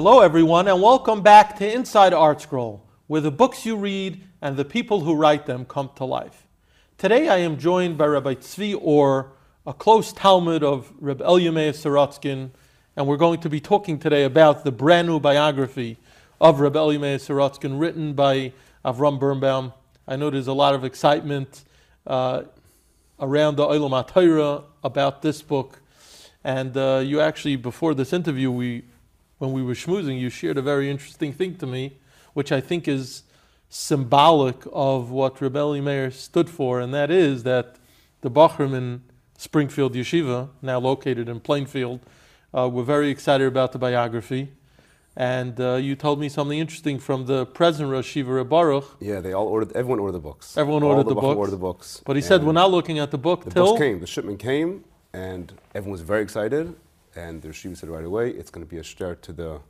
Hello, everyone, and welcome back to Inside ArtScroll, where the books you read and the people who write them come to life. Today, I am joined by Rabbi Tzvi Uhr, a close Talmid of Rabbi Elya Meir Sorotzkin, and we're going to be talking today about the brand new biography of Rabbi Elya Meir Sorotzkin, written by Avram Birnbaum. I know there's a lot of excitement uh, around the Olam HaTorah about this book, and uh, you actually, before this interview, we when we were schmoozing, you shared a very interesting thing to me, which I think is symbolic of what Reb Elya Meir stood for, and that is that the Bachram in Springfield Yeshiva, now located in Plainfield, uh, were very excited about the biography. And uh, you told me something interesting from the president of Shiva Baruch. Yeah, they all ordered. Everyone ordered the books. Everyone all ordered the, the books. Ordered the books. But he said we're not looking at the book the till books came. The shipment came, and everyone was very excited. And the yeshiva said right away, it's going to be a shter to the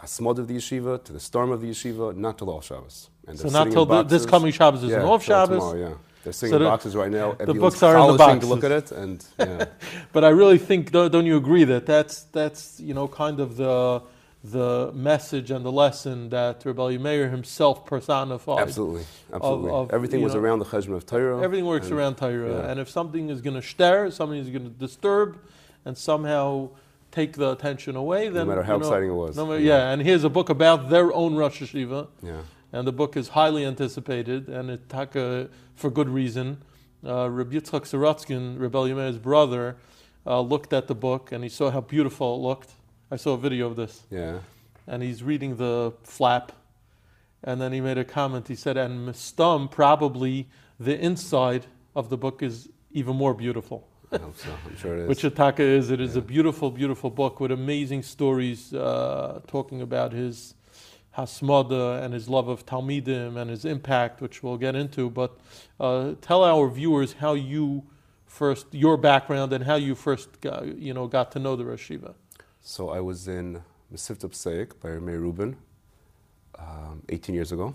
hasmod of the yeshiva, to the storm of the yeshiva, not till all Shabbos. And so not till the, this coming Shabbos is yeah, an off Shabbos. Tomorrow, yeah, they're sitting So in the- boxes right now. Everyone's books are in the polishing to look at it, and yeah, But I really think, don't, you agree that that's that's you know kind of the the message and the lesson that Reb Elya Meir himself personified. absolutely, absolutely. of, Everything was know, around the cheshbon of Torah. Everything works and- around Torah, yeah. and if something is going to stir, something is going to disturb, and somehow take the attention away, then no matter how you know, exciting it was. No matter, Yeah. yeah. and here's a book about their own Rosh Hashiva, Yeah, and the book is highly anticipated, and it taka for good reason. Uh, Rabbi Yitzchak Sorotzkin, Rabbi Meir's brother, uh, looked at the book and he saw how beautiful it looked. I saw a video of this, yeah. and he's reading the flap, and then he made a comment. He said, "And Mistum, probably the inside of the book is even more beautiful." I hope so. I'm sure it is. Which Ataka is. It is a beautiful, beautiful book with amazing stories uh, talking about his hasmada and his love of Talmidim and his impact, which we'll get into. But uh, tell our viewers how you first, your background and how you first, got, you know, got to know the Rosh. So I was in Mesivta Pseik by Meir Rubin um, 18 years ago.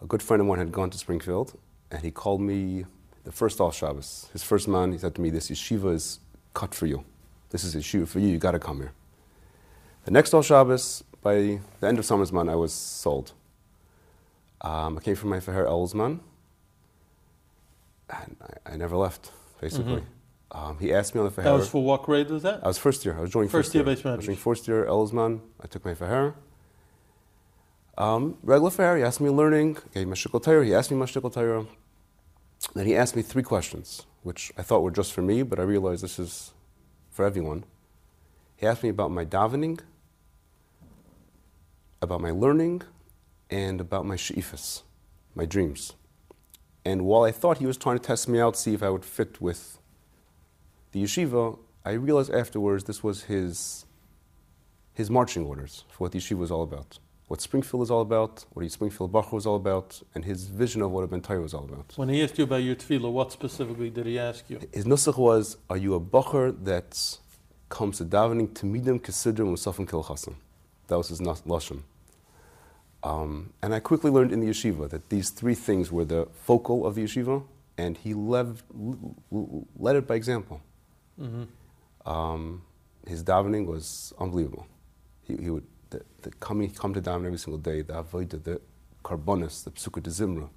A good friend of mine had gone to Springfield, and he called me the first All Shabbos. His first man, he said to me, This yeshiva is cut for you. This is a yeshiva for you, you got to come here. The next All Shabbos, by the end of summer's man, I was sold. Um, I came from my Feher Elsman, and I, I never left, basically. Um, he asked me on the Feher. That was for what grade was that? I was first year. I was joining First first, year year. I was joining first year Elsman. I took my Faher. Um, regular Faher. He asked me learning. Gave me Torah. He asked me Mashikal Torah. Then he asked me three questions, which I thought were just for me, but I realized this is for everyone. He asked me about my davening, about my learning, and about my she'ifas, my dreams. And while I thought he was trying to test me out, see if I would fit with the yeshiva, I realized afterwards this was his, his marching orders for what the yeshiva was all about. What Springfield is all about, what the Springfield Bacher was all about, and his vision of what a Ben Torah was all about. When he asked you about your tefillah, what specifically did he ask you? His nusach was, are you a Bacher that comes to davening to midim kesidrim usafim kilchasim? That was his lashon. Um, and I quickly learned in the yeshiva that these three things were the focal of the yeshiva, and he lev- led it by example. Um, his davening was unbelievable. He, he would the, the coming, come to daven every single day, the avodah, the karbonis, the psukkah de zimra,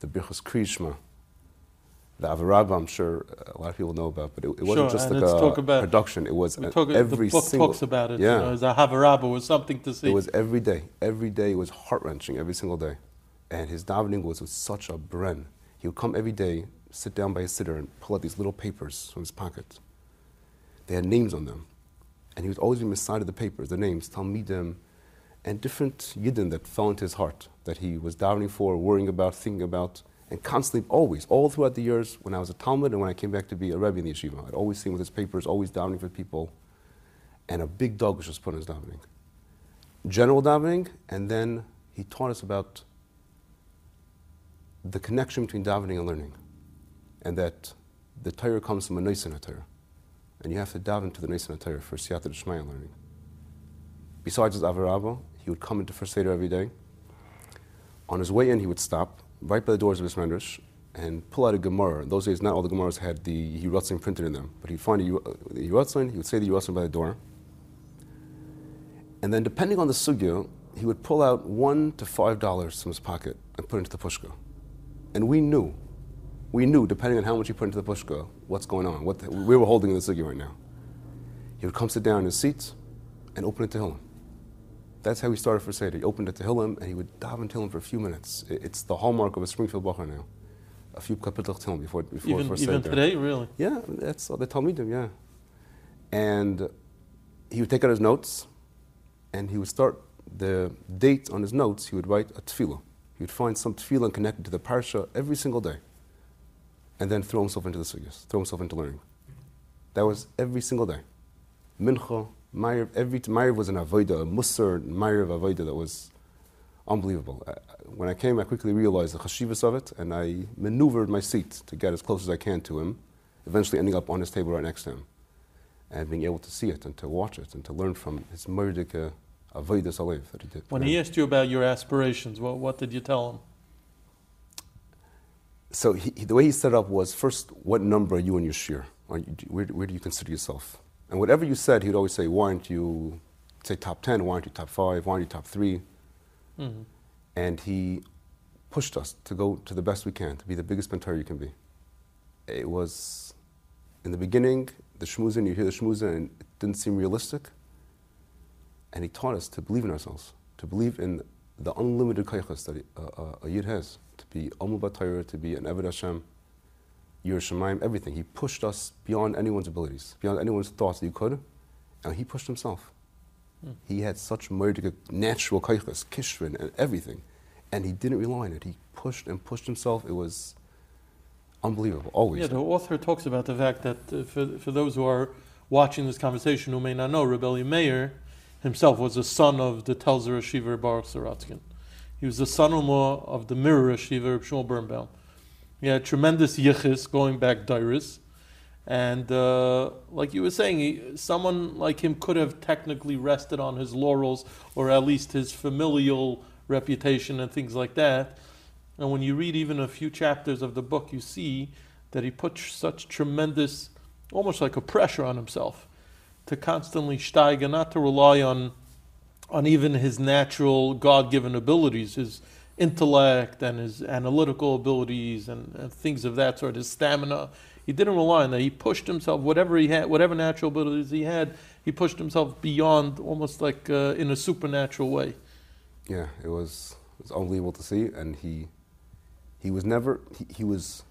the birchas kriyishma, the avarabba. I'm sure a lot of people know about, but it, it wasn't Sure, just like a about- production. It was a- talk, every the book single. talks about it. Yeah, You know, as a Havarabba was something to see. it was every day. Every day was heart wrenching. Every single day, and his davening was with such a bren. He would come every day, sit down by his sitter, and pull out these little papers from his pocket. They had names on them, and he would always be of the papers, the names, Talmidim, and different yidden that fell into his heart that he was davening for, worrying about, thinking about, and constantly, always, all throughout the years when I was a Talmid and when I came back to be a Rebbe in the yeshiva, I'd always see him with his papers, always davening for people, and a big dog was just put on his davening. General davening, and then he taught us about the connection between davening and learning, and that the Torah comes from a Nisan Torah, and you have to dive into the Nisan Torah for Siyata D'Shmaya learning. Besides his Avarabba, he would come into First Seder every day. On his way in, he would stop right by the doors of his Medrash and pull out a Gemara. In those days, not all the Gemaras had the Yiratzin printed in them, but he'd find a Yiratzin, he would say the Yiratzin by the door, And then, depending on the sugya, he would pull out one to five dollars from his pocket and put it into the pushka. And we knew, we knew, depending on how much he put into the pushka, what's going on, what the, we were holding in the sugya right now. He would come sit down in his seat and open it to Hillim. That's how he started for Seder. He opened it to Hillim and he would daven Hillim for a few minutes. It's the hallmark of a Springfield Bacher now. A few kapitel Hillim before, before Even, even Seder. today, really. Yeah, that's all the Talmidim, yeah. And he would take out his notes and he would start the date on his notes, he would write a tefillah. He would find some tefillah connected to the parsha every single day and then throw himself into the sugyas, throw himself into learning. That was every single day. Mincha, Ma'ariv, every Ma'ariv was an avodah, a musar, Ma'ariv avodah that was unbelievable. I- I- When I came, I quickly realized the chashivas of it, and I maneuvered my seat to get as close as I can to him, eventually ending up on his table right next to him, and being able to see it and to watch it and to learn from his murdik avodah salev that he did. When he asked you about your aspirations, what, what did you tell him? So he, he- the way he set up was first, what number are you in your shir? Where, where do you consider yourself? And whatever you said, he'd always say, why aren't you, say, top 10? Why aren't you top 5? Why aren't you top 3? Mhm. And he pushed us to go to the best we can, to be the biggest mentor you can be. It was, in the beginning, the shmuzin, you hear the shmuzin, and it didn't seem realistic. And he taught us to believe in ourselves, to believe in the unlimited kaychas that a, a, a yid has, to be b'Torah, to be an Eved Hashem, Yer Shemaim, everything. He pushed us beyond anyone's abilities, beyond anyone's thoughts that you could, and he pushed himself. Hmm. He had such murdic natural kaychas, kishrin, and everything, and he didn't rely on it. He pushed and pushed himself. It was unbelievable, always. Yeah, the author talks about the fact that uh, for, for those who are watching this conversation who may not know, Reb Elya Meir himself was a son of the Telzer Yeshiva Baruch Sorotzkin. He was the son-in-law of the Mirrer Yeshiva Reb Shmuel Birnbaum. He had tremendous yichus going back Dairis. And uh, like you were saying, he, someone like him could have technically rested on his laurels or at least his familial reputation and things like that. And when you read even a few chapters of the book, you see that he put such tremendous, almost like a pressure on himself to constantly steig and not to rely on, on even his natural God given abilities, his intellect and his analytical abilities and, and things of that sort, his stamina. He didn't rely on that. He pushed himself, whatever he had, whatever natural abilities he had, he pushed himself beyond almost like uh, in a supernatural way. Yeah, it was, it was unbelievable to see, and he, he was never, he, he was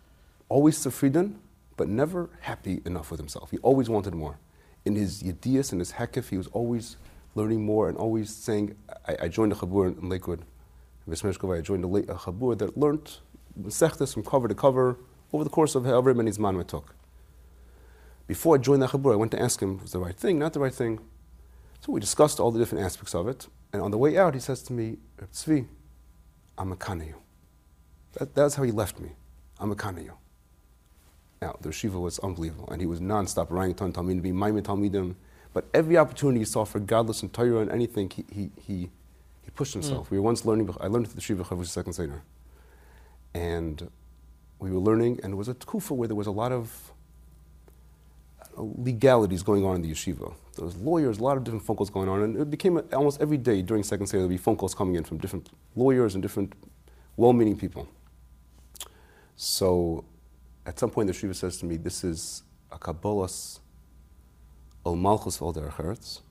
always sufridan, but never happy enough with himself. He always wanted more. In his yedias and his hekif, he was always learning more and always saying, I, I joined a chabur in Lakewood, I joined a, a chabur that learned Sechtes from cover to cover over the course of however many zman it took. Before I joined that chabur, I went to ask him, was the right thing, not the right thing? So we discussed all the different aspects of it, and on the way out, he says to me, "Reb Tzvi, I'm a kanayu. That, that's how he left me. I'm a kanayu. Now, the yeshiva was unbelievable, and he was non-stop writing ton talmidim, being maimed talmidim. But every opportunity he saw for godless and Torah and anything, he, he, he, he pushed himself. We were once learning, I learned at the Shiva Chavus second Seder. And we were learning, and it was a tkufa where there was a lot of uh, legalities going on in the yeshiva. There was lawyers, a lot of different phone calls going on, and it became a, almost every day during second Seder, there'd be phone calls coming in from different lawyers and different well-meaning people. So at some point the Shiva says to me, this is a Kabbalah's al malchus al derech.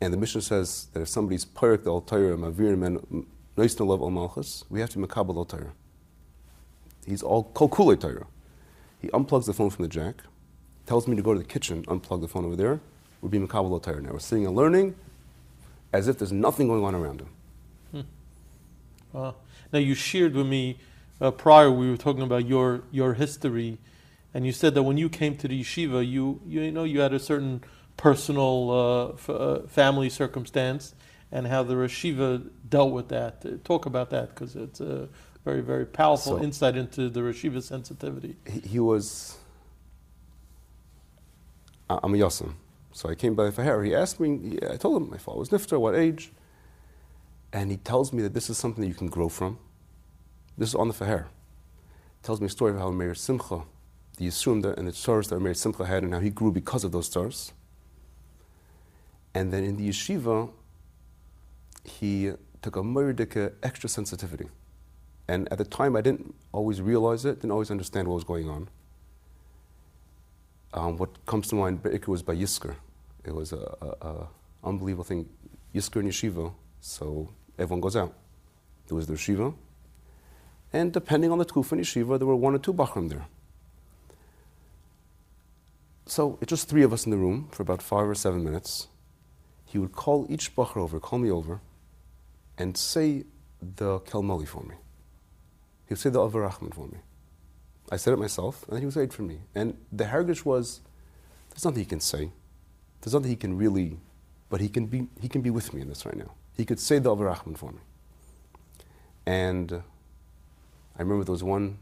And the Mishnah says that if somebody's parak al Torah mavir men noisna love al malchus, we have to make makabel al Torah. He's all kol kulei Torah. He unplugs the phone from the jack, tells me to go to the kitchen, unplug the phone over there. We're being makabel al Torah now. We're sitting and learning as if there's nothing going on around him. Uh, now you shared with me uh, prior we were talking about your your history, and you said that when you came to the yeshiva, you you know you had a certain personal uh, f- uh, family circumstance, and how the yeshiva dealt with that. Uh, talk about that because it's a very very powerful So- insight into the yeshiva sensitivity. he, he was. I'm a Yosem. So I came by for hair. He asked me, I told him my father was Nifter, what age? And he tells me that this is something that you can grow from. This is on the Faher. Tells me a story of how Meir Simcha, the that, and the stars that Meir Simcha had, and how he grew because of those stars. And then in the yeshiva, he took a murdika extra sensitivity. And at the time, I didn't always realize it, didn't always understand what was going on. Um, what comes to mind it was by Yisker. It was an unbelievable thing. Yisker in yeshiva, so everyone goes out. There was the yeshiva, and depending on the tkufa in yeshiva, there were one or two bachrim there. So it's just three of us in the room for about five or seven minutes. He would call each bachar over, call me over, and say the Kelmali for me. He would say the Avarachman for me. I said it myself, and he say it for me. And the heritage was there's nothing he can say. There's nothing he can really, but he can be, he can be with me in this right now. He could say the Avarachman for me. And I remember there was one,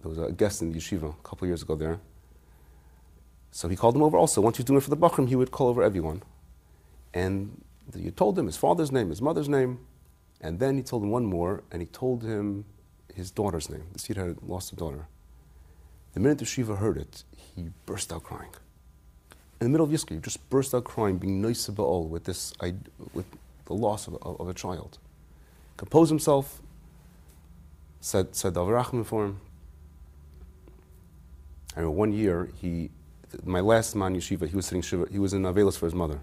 there was a guest in the yeshiva a couple years ago there. So he called him over also. Once he was doing it for the Bachram, he would call over everyone. And you told him his father's name, his mother's name, and then he told him one more, and he told him his daughter's name. The Sid had lost a daughter. The minute the Shiva heard it, he burst out crying. In the middle of Yisker, he just burst out crying, being nice all with this, with the loss of, of, of, a child. Composed himself, said said Avrachim for him. I remember one year he, my last man yeshiva, he was sitting shiva, he was in Avelis for his mother.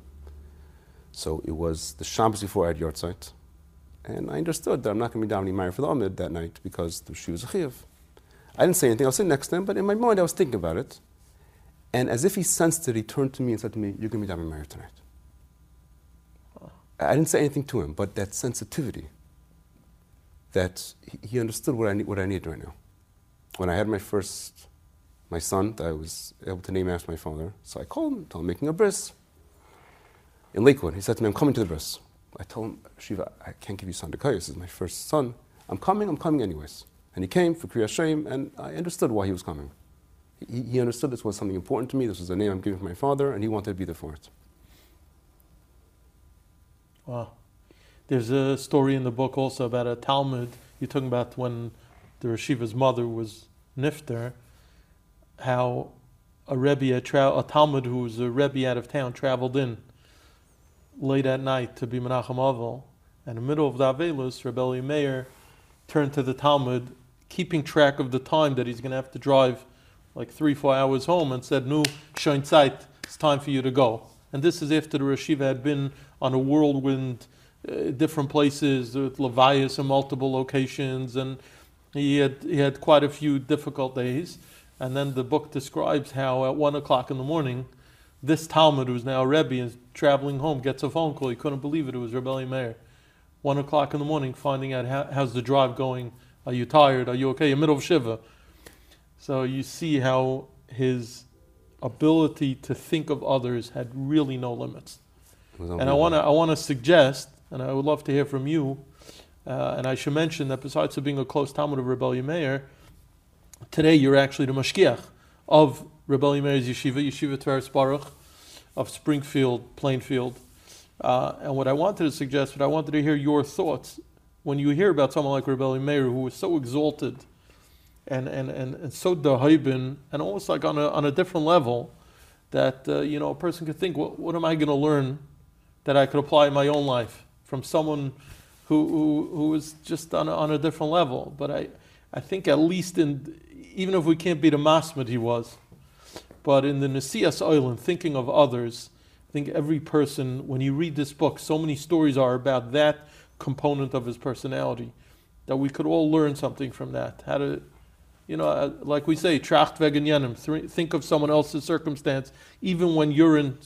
So it was the Shabbos before I had Yortzeit. And I understood that I'm not going to be davening married for the Amid that night because the was a chiv. I didn't say anything. I was sitting next to him, but in my mind I was thinking about it. And as if he sensed it, he turned to me and said to me, You're going to be davening married tonight. I didn't say anything to him, but that sensitivity, that he understood what I, need, what I needed right now. When I had my first, my son, that I was able to name after my father, so I called him, told him making a bris in Lakewood. He said to me, I'm coming to the bris. I told him, Shiva, I can't give you son to Sandakaya. This is my first son. I'm coming, I'm coming anyways. And he came for Kriya Shem, and I understood why he was coming. He, he, understood this was something important to me. This was a name I'm giving for my father, and he wanted to be there for it. Wow. There's a story in the book also about a Talmid. You're talking about when the Rashiva's mother was Nifter, how a Rebbe, a, tra- a Talmid who was a Rebbe out of town, traveled in late at night to be Menachem Avel, and in the middle of the Avelus, Rebbe Meir turned to the Talmid, keeping track of the time that he's going to have to drive like three, four hours home, and said, Nu, Shoin Zeit, it's time for you to go. And this is after the Rashiva had been on a whirlwind, uh, different places, with Levias in multiple locations, and he had, he had quite a few difficult days. And then the book describes how at one o'clock in the morning, this Talmid, who's now a Rebbe, is traveling home, gets a phone call. He couldn't believe it. It was Rebbe Meir. One o'clock in the morning, finding out how, how's the drive going. Are you tired? Are you okay? In middle of Shiva. So you see how his ability to think of others had really no limits. And I want to I want to suggest, and I would love to hear from you, uh, and I should mention that besides being a close Talmid of Rebbe Meir, today you're actually the mashgiach of Rebbe Meir's yeshiva, Yeshiva Tiferes Baruch of Springfield, Plainfield. Uh, and what I wanted to suggest, but I wanted to hear your thoughts when you hear about someone like Rebbe Meir who was so exalted and, and, and, and so dahaibin and almost like on a, on a different level that uh, you know a person could think, what, what am I going to learn that I could apply in my own life from someone who, who, who is just on a, on a different level. But I, I think at least in, even if we can't be the masmid he was, but in the Nasias Island, thinking of others, I think every person, when you read this book, so many stories are about that component of his personality that we could all learn something from that. How to, you know, uh, like we say, tracht wegen jenem, think of someone else's circumstance, even when you're in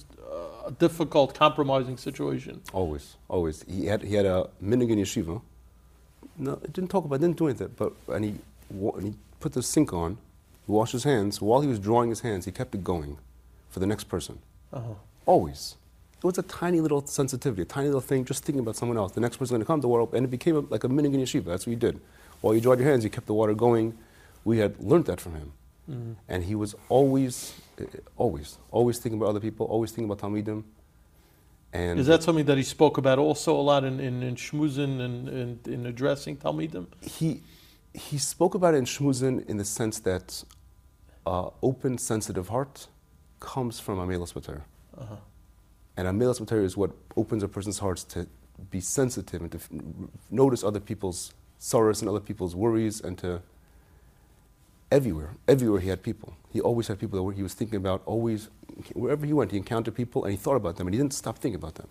a difficult, compromising situation. Always, always. He had, he had a Minigan yeshiva. No, it didn't talk about, didn't do anything, but, and he, and he put the sink on, he washed his hands. While he was drawing his hands, he kept it going for the next person. Uh-huh. Always. It was a tiny little sensitivity, a tiny little thing, just thinking about someone else. The next person's going to come, the water, and it became a, like a minigan yeshiva. That's what he did. While you dried your hands, you kept the water going. We had learned that from him. Mm-hmm. And he was always, always, always thinking about other people, always thinking about Talmidim. And Is that something that he spoke about also a lot in, in, in Shmuzin and in, in, addressing Talmidim? He, he spoke about it in Shmuzin in the sense that uh, open, sensitive heart comes from Amelos Bater. Uh-huh. And Amilas material is what opens a person's hearts to be sensitive and to f- notice other people's sorrows and other people's worries and to everywhere, everywhere he had people. He always had people that he was thinking about, always, wherever he went, he encountered people and he thought about them and he didn't stop thinking about them.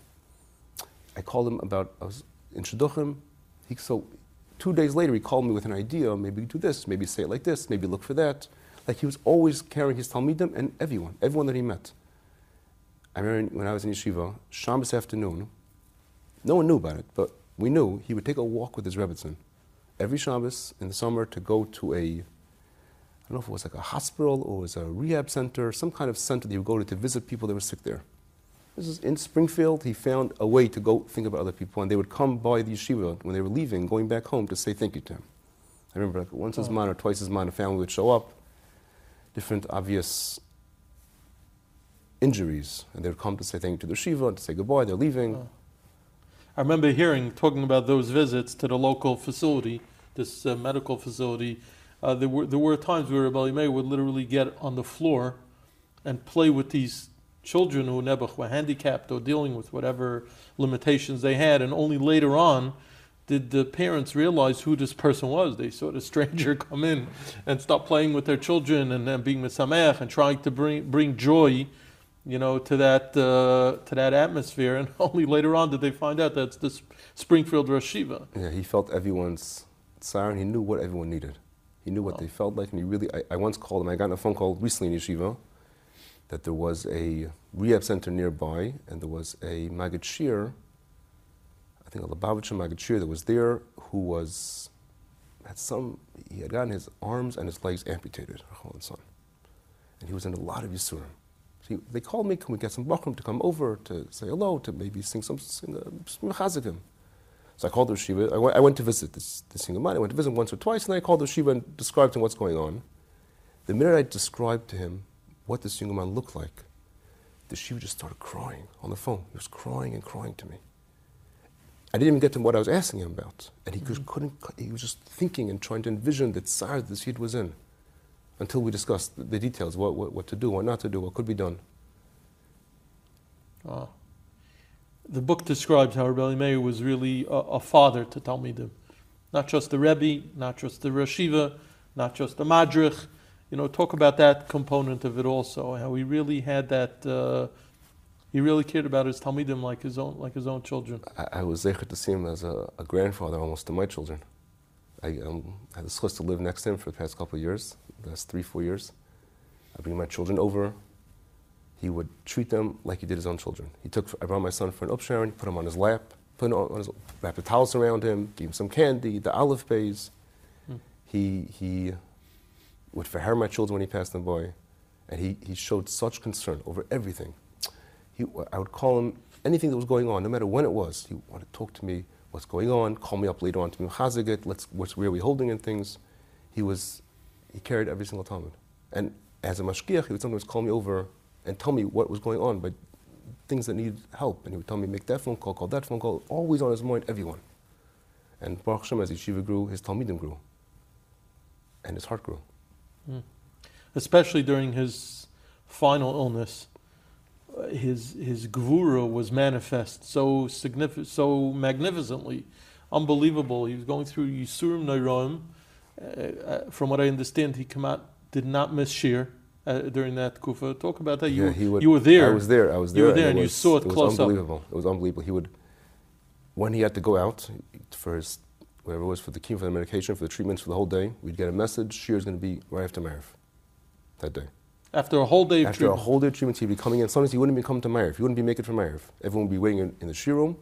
I called him about, I was in Shidduchim, he, so two days later he called me with an idea, maybe do this, maybe say it like this, maybe look for that. Like he was always carrying his Talmidim and everyone, everyone that he met. I remember when I was in yeshiva, Shabbos afternoon, no one knew about it, but we knew he would take a walk with his Rebbitzin every Shabbos in the summer to go to a, I don't know if it was like a hospital or it was a rehab center, some kind of center that you would go to to visit people that were sick there. This is in Springfield. He found a way to go think about other people, and they would come by the yeshiva when they were leaving, going back home to say thank you to him. I remember like once his man or twice his man, a family would show up, different obvious injuries, and they would come to say thank you to the yeshiva and to say goodbye. They're leaving. Oh. I remember hearing, talking about those visits to the local facility, this uh, medical facility. Uh, there were there were times where Rabbi May would literally get on the floor and play with these children who nebuch were handicapped or dealing with whatever limitations they had, and only later on did the parents realize who this person was. They saw the stranger come in and start playing with their children and then being misamech and trying to bring bring joy you know, to that uh, to that atmosphere, and only later on did they find out that's the Sp- Springfield Rosh. Yeah, he felt everyone's siren. he knew what everyone needed. He knew what they felt like, and he really. I, I once called him. I got a phone call recently in yeshiva that there was a rehab center nearby, and there was a Maggid Shir, I think a Lubavitcher Maggid Shir that was there, who was had some. He had gotten his arms and his legs amputated. Son, and he was in a lot of yisurim. So he, they called me. Can we get some bachrim to come over to say hello, to maybe sing some sing a chazakim? So I called the Shiva. I went, to visit this, this single man. I went to visit him once or twice, and I called the Shiva and described to him what's going on. The minute I described to him what the single man looked like, the Shiva just started crying on the phone. He was crying and crying to me. I didn't even get to what I was asking him about. And he just couldn't, he was just thinking and trying to envision the tsar that this Yid was in until we discussed the, details what, what, what to do, what not to do, what could be done. Uh, the book describes how Rabbi Meir was really a, a father to Talmidim, not just the Rebbe, not just the Rosh Shiva, not just the Madrich. You know, talk about that component of it also. How he really had that. Uh, he really cared about his Talmidim like his own, like his own children. I, I was zeichet to see him as a, a grandfather almost to my children. I um, had the chance to live next to him for the past couple of years, the last three, four years. I bring my children over. He would treat them like he did his own children. He took, I brought my son for an upsharing, put him on his lap, put him on, his, wrapped the towels around him, gave him some candy, the olive bays. Hmm. He, he would forbear my children when he passed them by, and he, he showed such concern over everything. He, I would call him anything that was going on, no matter when it was. He wanted to talk to me, what's going on, call me up later on to me, Chazaget, let's, what's, where are we holding and things. He was, he carried every single Talmid. And as a mashgiach, he would sometimes call me over and tell me what was going on, but things that needed help. And he would tell me, make that phone call, call that phone call, always on his mind, everyone. And Baruch Hashem, as yeshiva grew, his Talmidim grew. And his heart grew. especially during his final illness. uh, His his gvura was manifest so significant, so magnificently, unbelievable. He was going through Yisurim Nairoim. Uh, uh, from what I understand, he come out did not miss shir uh, during that kufa. Talk about that. You Yeah, he would- you were there. I was there. I was there. You were there and it you saw it was close up. It was unbelievable. It was unbelievable. He would, when he had to go out for his, whatever it was, for the chemo, for the medication, for the treatments for the whole day, we'd get a message, Shir is going to be right after Mariv that day. After a whole day of After a whole day of treatments, he'd be coming in. Sometimes he wouldn't even come to Mariv. He wouldn't be making it for Mariv. Everyone would be waiting in, in the Shir room.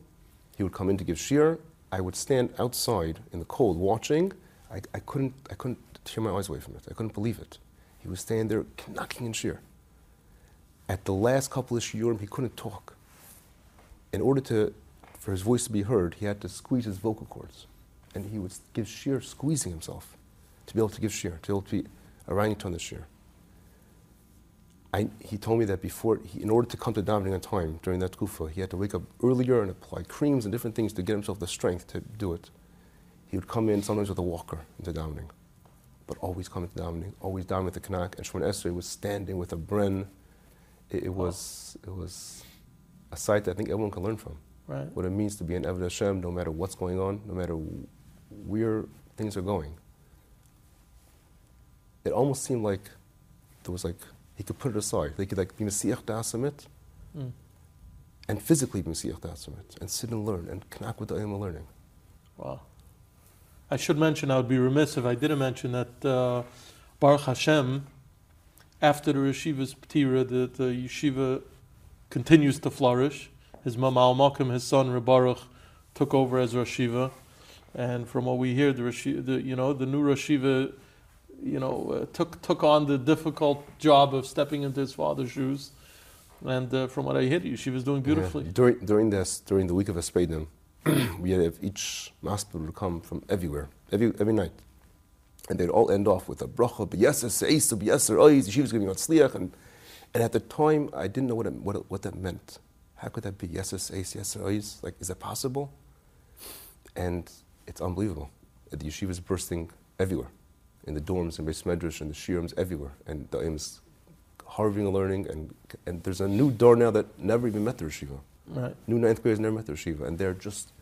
He would come in to give Shir. I would stand outside in the cold watching. I, I, couldn't, I couldn't tear my eyes away from it. I couldn't believe it. He was standing there knocking in Shir. At the last couple of shiurim, he couldn't talk. In order to, for his voice to be heard, he had to squeeze his vocal cords. And he would give shir squeezing himself to be able to give shir, to be able to be orangutan the shir. I, he told me that before, he, in order to come to davening on time during that kufa, he had to wake up earlier and apply creams and different things to get himself the strength to do it. He would come in sometimes with a walker into davening, but always coming into davening, always davening with the kanak. And Shemoneh Esrei was standing with a bren. It, it was, it was a sight that I think everyone can learn from. Right. What it means to be an Eved Hashem, no matter what's going on, no matter where things are going. It almost seemed like there was like he could put it aside. He could like be Messiach Dasamit Mm. and physically be Messiach Dasamit and sit and learn and connect with the Ilma learning. Wow. I should mention, I would be remiss if I didn't mention that uh, Baruch Hashem, after the yeshiva's ptira, the, the yeshiva continues to flourish. His mama al his son Rebaruch, took over as Rosh Yeshiva. And from what we hear, the, the you know the new Rosh Yeshiva, you know, uh, took took on the difficult job of stepping into his father's shoes. And uh, from what I hear, the yeshiva is doing beautifully. Yeah. During, during this, during the week of Espedim, we had each master would come from everywhere, every, every night. And they'd all end off with a bracha, b'yeser se'esu, b'yeser oiz, yeshiva's giving out tzliach. And, and at the time, I didn't know what, it, what, what that meant. How could that be? Yeser se'es, yeser oiz? Like, is that possible? And it's unbelievable. The yeshiva is bursting everywhere. In the dorms, in Beis Medrash, and the shirams, everywhere. And the aim is and learning. And, and there's a new door now that never even met the yeshiva. Right. New ninth graders never met the yeshiva, and they're just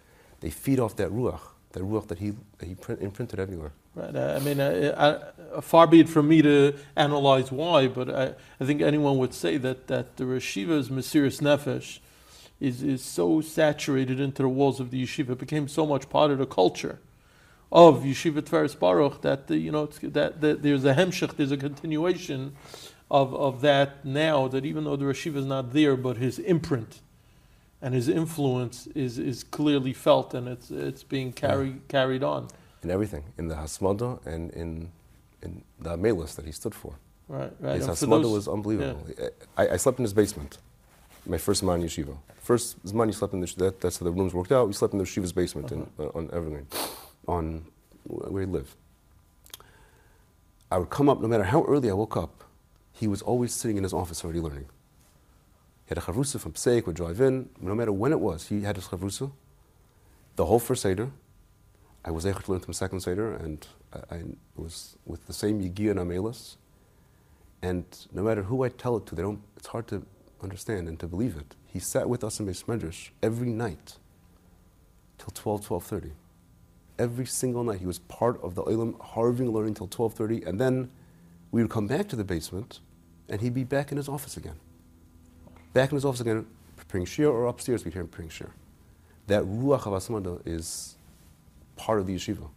they feed off that ruach, that ruach that he that he print, imprinted everywhere. Right. I I mean, uh, uh, far be it from me to analyze why, but I, I think anyone would say that, that the yeshiva's Mesiris Nefesh is, is so saturated into the walls of the yeshiva, it became so much part of the culture of Yeshiva Tiferes Baruch that, the, you know, it's, that, that there's a hemshech, there's a continuation of, of that now, that even though the yeshiva is not there, but his imprint and his influence is, is clearly felt and it's, it's being carry, carried on. In everything, in the hasmada and in in the amelis that he stood for. Right, right. His hasmada those- was unbelievable. I, I slept in his basement. My first man yeshiva. First Zman you slept in the that, that's how the rooms worked out. We slept in the yeshiva's basement in, uh, on Evergreen, on where he lived. I would come up, no matter how early I woke up, he was always sitting in his office already learning. Had a chavrusa from Pseik, would drive in, no matter when it was, he had his chavrusa. The whole first Seder, I was able to learn from second Seder, and I, I was with the same Yigia and Amelis. And no matter who I tell it to, they don't, it's hard to understand and to believe it. He sat with us in Beis Medrash every night till 12, 12.30. Every single night. He was part of the Olam, harving learning till 12.30. And then we would come back to the basement, and he'd be back in his office again. Back in his office again, preparing shir, or upstairs we'd hear him preparing. That Ruach of Asmada is part of the yeshiva.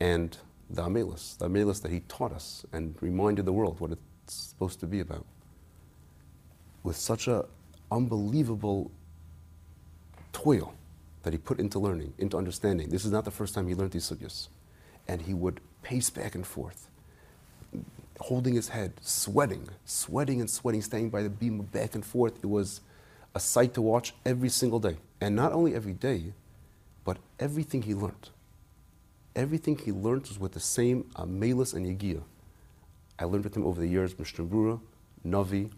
And the Amelis, the Amelis that he taught us and reminded the world what it's supposed to be about. With such a unbelievable toil that he put into learning, into understanding. This is not the first time he learned these sugyas. And he would pace back and forth, holding his head, sweating, sweating and sweating, standing by the beam back and forth. It was a sight to watch every single day. And not only every day, but everything he learned. Everything he learned was with the same Amelis and Yegia. I learned with him over the years Mishnah Brura, Navi,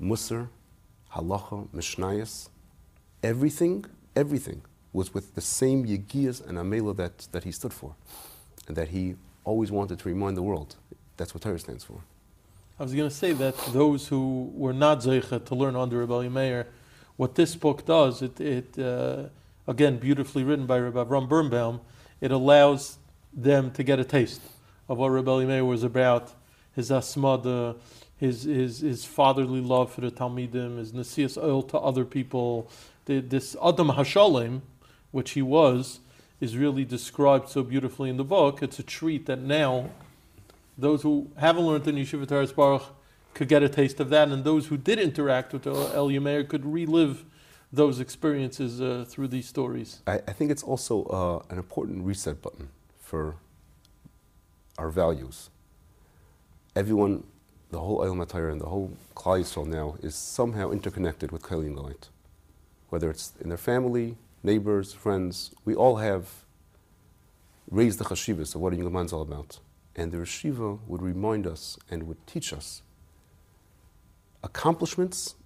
Musar, Halacha, Mishnayos. Everything, everything was with the same Yegias and Amela that, that he stood for. And that he always wanted to remind the world. That's what Torah stands for. I was going to say that those who were not Zeicha to learn under Rebbe Meir, what this book does, it, it uh, again, beautifully written by Rabbi Avram Birnbaum, it allows them to get a taste of what Rebbe Meir was about, his asmada, his, his, his fatherly love for the Talmidim, his nasias oil to other people. The, this Adam Hashalim, which he was, is really described so beautifully in the book. It's a treat that now those who haven't learned in Yeshiva Taras Baruch could get a taste of that, and those who did interact with Elya Meir could relive those experiences uh, through these stories. I, I think it's also uh, an important reset button for our values. Everyone, the whole Eil Matayr and the whole Klal Yisrael now is somehow interconnected with and Galite. Whether it's in their family, neighbors, friends, we all have raised the chashivas of what a man's all about. And the Rishiva would remind us and would teach us accomplishments.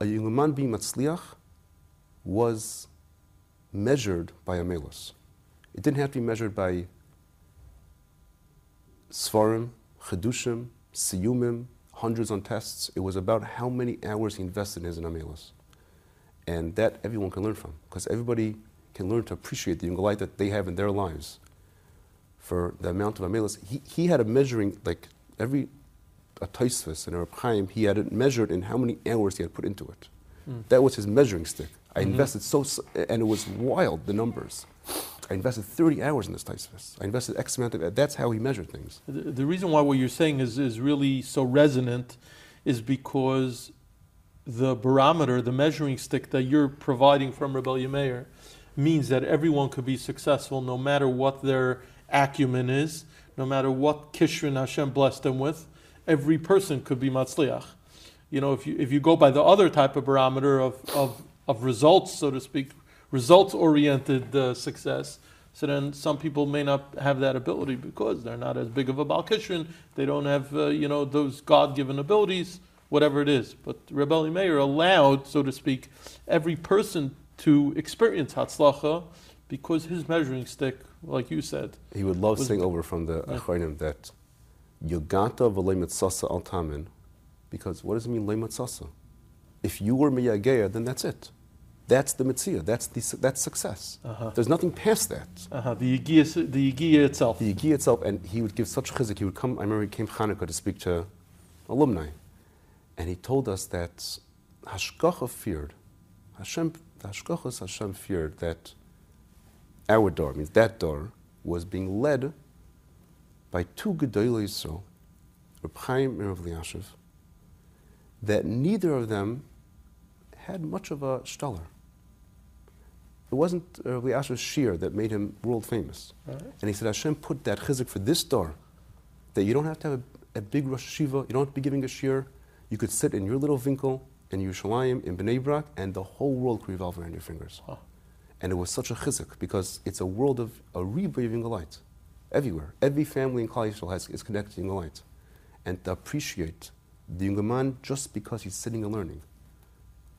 A, young being matzliach was measured by Amelos. It didn't have to be measured by Svarim, Chedushim, Siyumim, hundreds on tests. It was about how many hours he invested in his Amelos. And that everyone can learn from, because everybody can learn to appreciate the Yunga light that they have in their lives for the amount of amelis. He, he had a measuring, like every a Taisvis and a Reb Chaim, he had it measured in how many hours he had put into it. Mm. That was his measuring stick. I Mhm. invested so, and it was wild, the numbers. I invested 30 hours in this Taisvis. I invested X amount of, that's how he measured things. The, the reason why what you're saying is, is really so resonant is because the barometer, the measuring stick that you're providing from Reb Elya Meir, means that everyone could be successful no matter what their acumen is, no matter what Kishrin Hashem blessed them with. Every person could be Matzliach. You know, if you, if you go by the other type of barometer of, of, of results, so to speak, results oriented uh, success, so then some people may not have that ability because they're not as big of a Balkishrin. They don't have, uh, you know, those God-given abilities, whatever it is. But Reb Elya Meir allowed, so to speak, every person to experience Hatzlacha because his measuring stick, like you said, He would love saying over from the Yeah. Achronim that Yogata v'leimatzasa al tamin, because what does it mean leimatzasa? If you were miyageya, then that's it. That's the mitzvah. That's the that's success. Uh-huh. There's nothing past that. uh, the Yigiyah, the Yigiyah itself. The Yigi itself, and he would give such chizik. He would come. I remember he came Hanukkah to speak to alumni, and he told us that Hashgacha feared, Hashem, the Hashgachas Hashem feared that our door, means that door, was being led by two Gedolei Yisrael, Reb Chaim and Reb Eliashiv, that neither of them had much of a shtaller. It wasn't Reb Eliashiv's shear that made him world famous. Right. And he said, Hashem put that chizik for this door, that you don't have to have a, a big Rosh Hashiva, you don't have to be giving a shir. You could sit in your little winkel in Yerushalayim, in Bnei Brak, and the whole world could revolve around your fingers. Wow. And it was such a chizik because it's a world of a rebreathing the light everywhere. Every family in Klal Yisrael has, is connected to Yunga light. And to appreciate the Yunga man just because he's sitting and learning.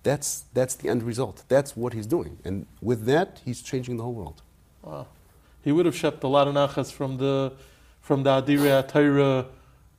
That's, that's the end result. That's what he's doing. And with that, he's changing the whole world. Wow. He would have shept a lot of nachas from the from the Adira Torah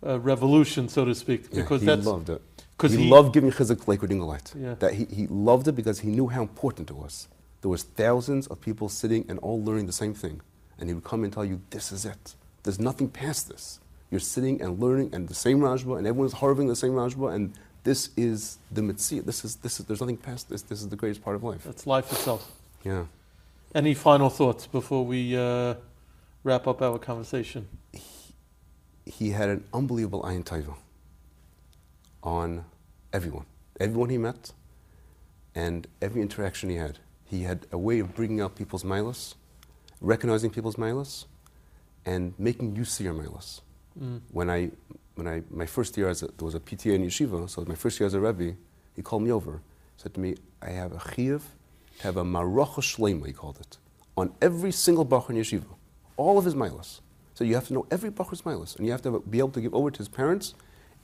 uh, revolution, so to speak, Yeah, because he that's loved it. he, he, loved giving chizik like with the light. Yeah. That he, he loved it because he knew how important it was. There was thousands of people sitting and all learning the same thing, and he would come and tell you, "This is it. There's nothing past this. You're sitting and learning, and the same rajba, and everyone's harving the same rajba, and this is the mitzvah. This is this is. There's nothing past this. This is the greatest part of life. that's life itself. Yeah. Any final thoughts before we uh, wrap up our conversation? he had an unbelievable ayin taiva on everyone, everyone he met, and every interaction he had. He had a way of bringing out people's milas, recognizing people's milas, and making you see your milas. Mm. When I, when I, my first year as a, there was a PTA in yeshiva, so my first year as a rebbe, he called me over, said to me, I have a chiyuv to have a marocha shlema, he called it, on every single bachur in yeshiva, all of his milas. So you have to know every bachur's milas, and you have to be able to give over to his parents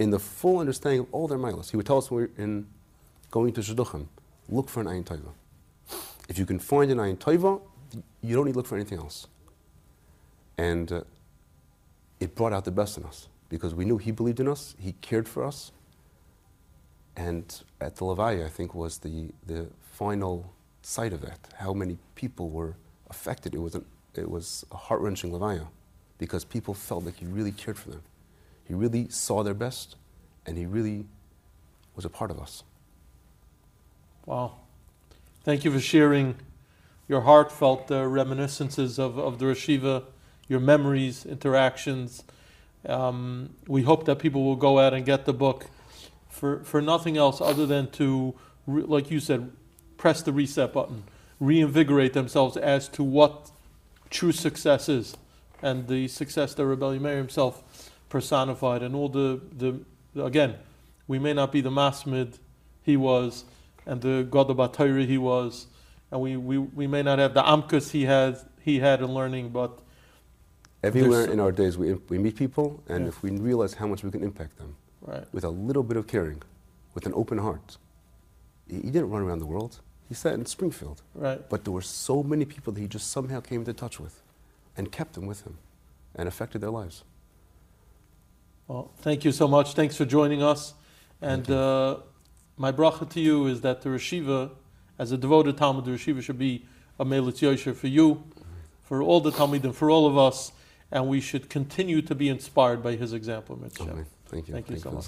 in the full understanding of all their milas. He would tell us when we were in going to shidduchim, look for an ayin taiva. If you can find an ayin taiva, you don't need to look for anything else. And uh, it brought out the best in us because we knew he believed in us, he cared for us. And at the Levaya, I think, was the, the final sight of that. How many people were affected. It was, an, it was a heart wrenching Levaya because people felt like he really cared for them. He really saw their best and he really was a part of us. Wow. Thank you for sharing your heartfelt uh, reminiscences of, of the Rashiva, your memories, interactions. Um, we hope that people will go out and get the book for, for nothing else other than to, re- like you said, press the reset button, reinvigorate themselves as to what true success is. And the success that Reb Elya Meir himself personified, and all the, the, again, we may not be the Masmid he was, and the God of Torah he was, and we, we, we may not have the Amkus he had he had in learning, but Everywhere in our days, we, we meet people, and Yeah. if we realize how much we can impact them right, with a little bit of caring, with an open heart. He, he didn't run around the world, he sat in Springfield. right. But there were so many people that he just somehow came into touch with and kept them with him and affected their lives. Well, thank you so much. Thanks for joining us. And uh, my bracha to you is that the Rosh Yeshiva as a devoted Talmud Yeshiva should be a Melitz Yosher for you, for all the Talmidim, for all of us, and we should continue to be inspired by his example, Mitzvah. Thank you. Thank you so much.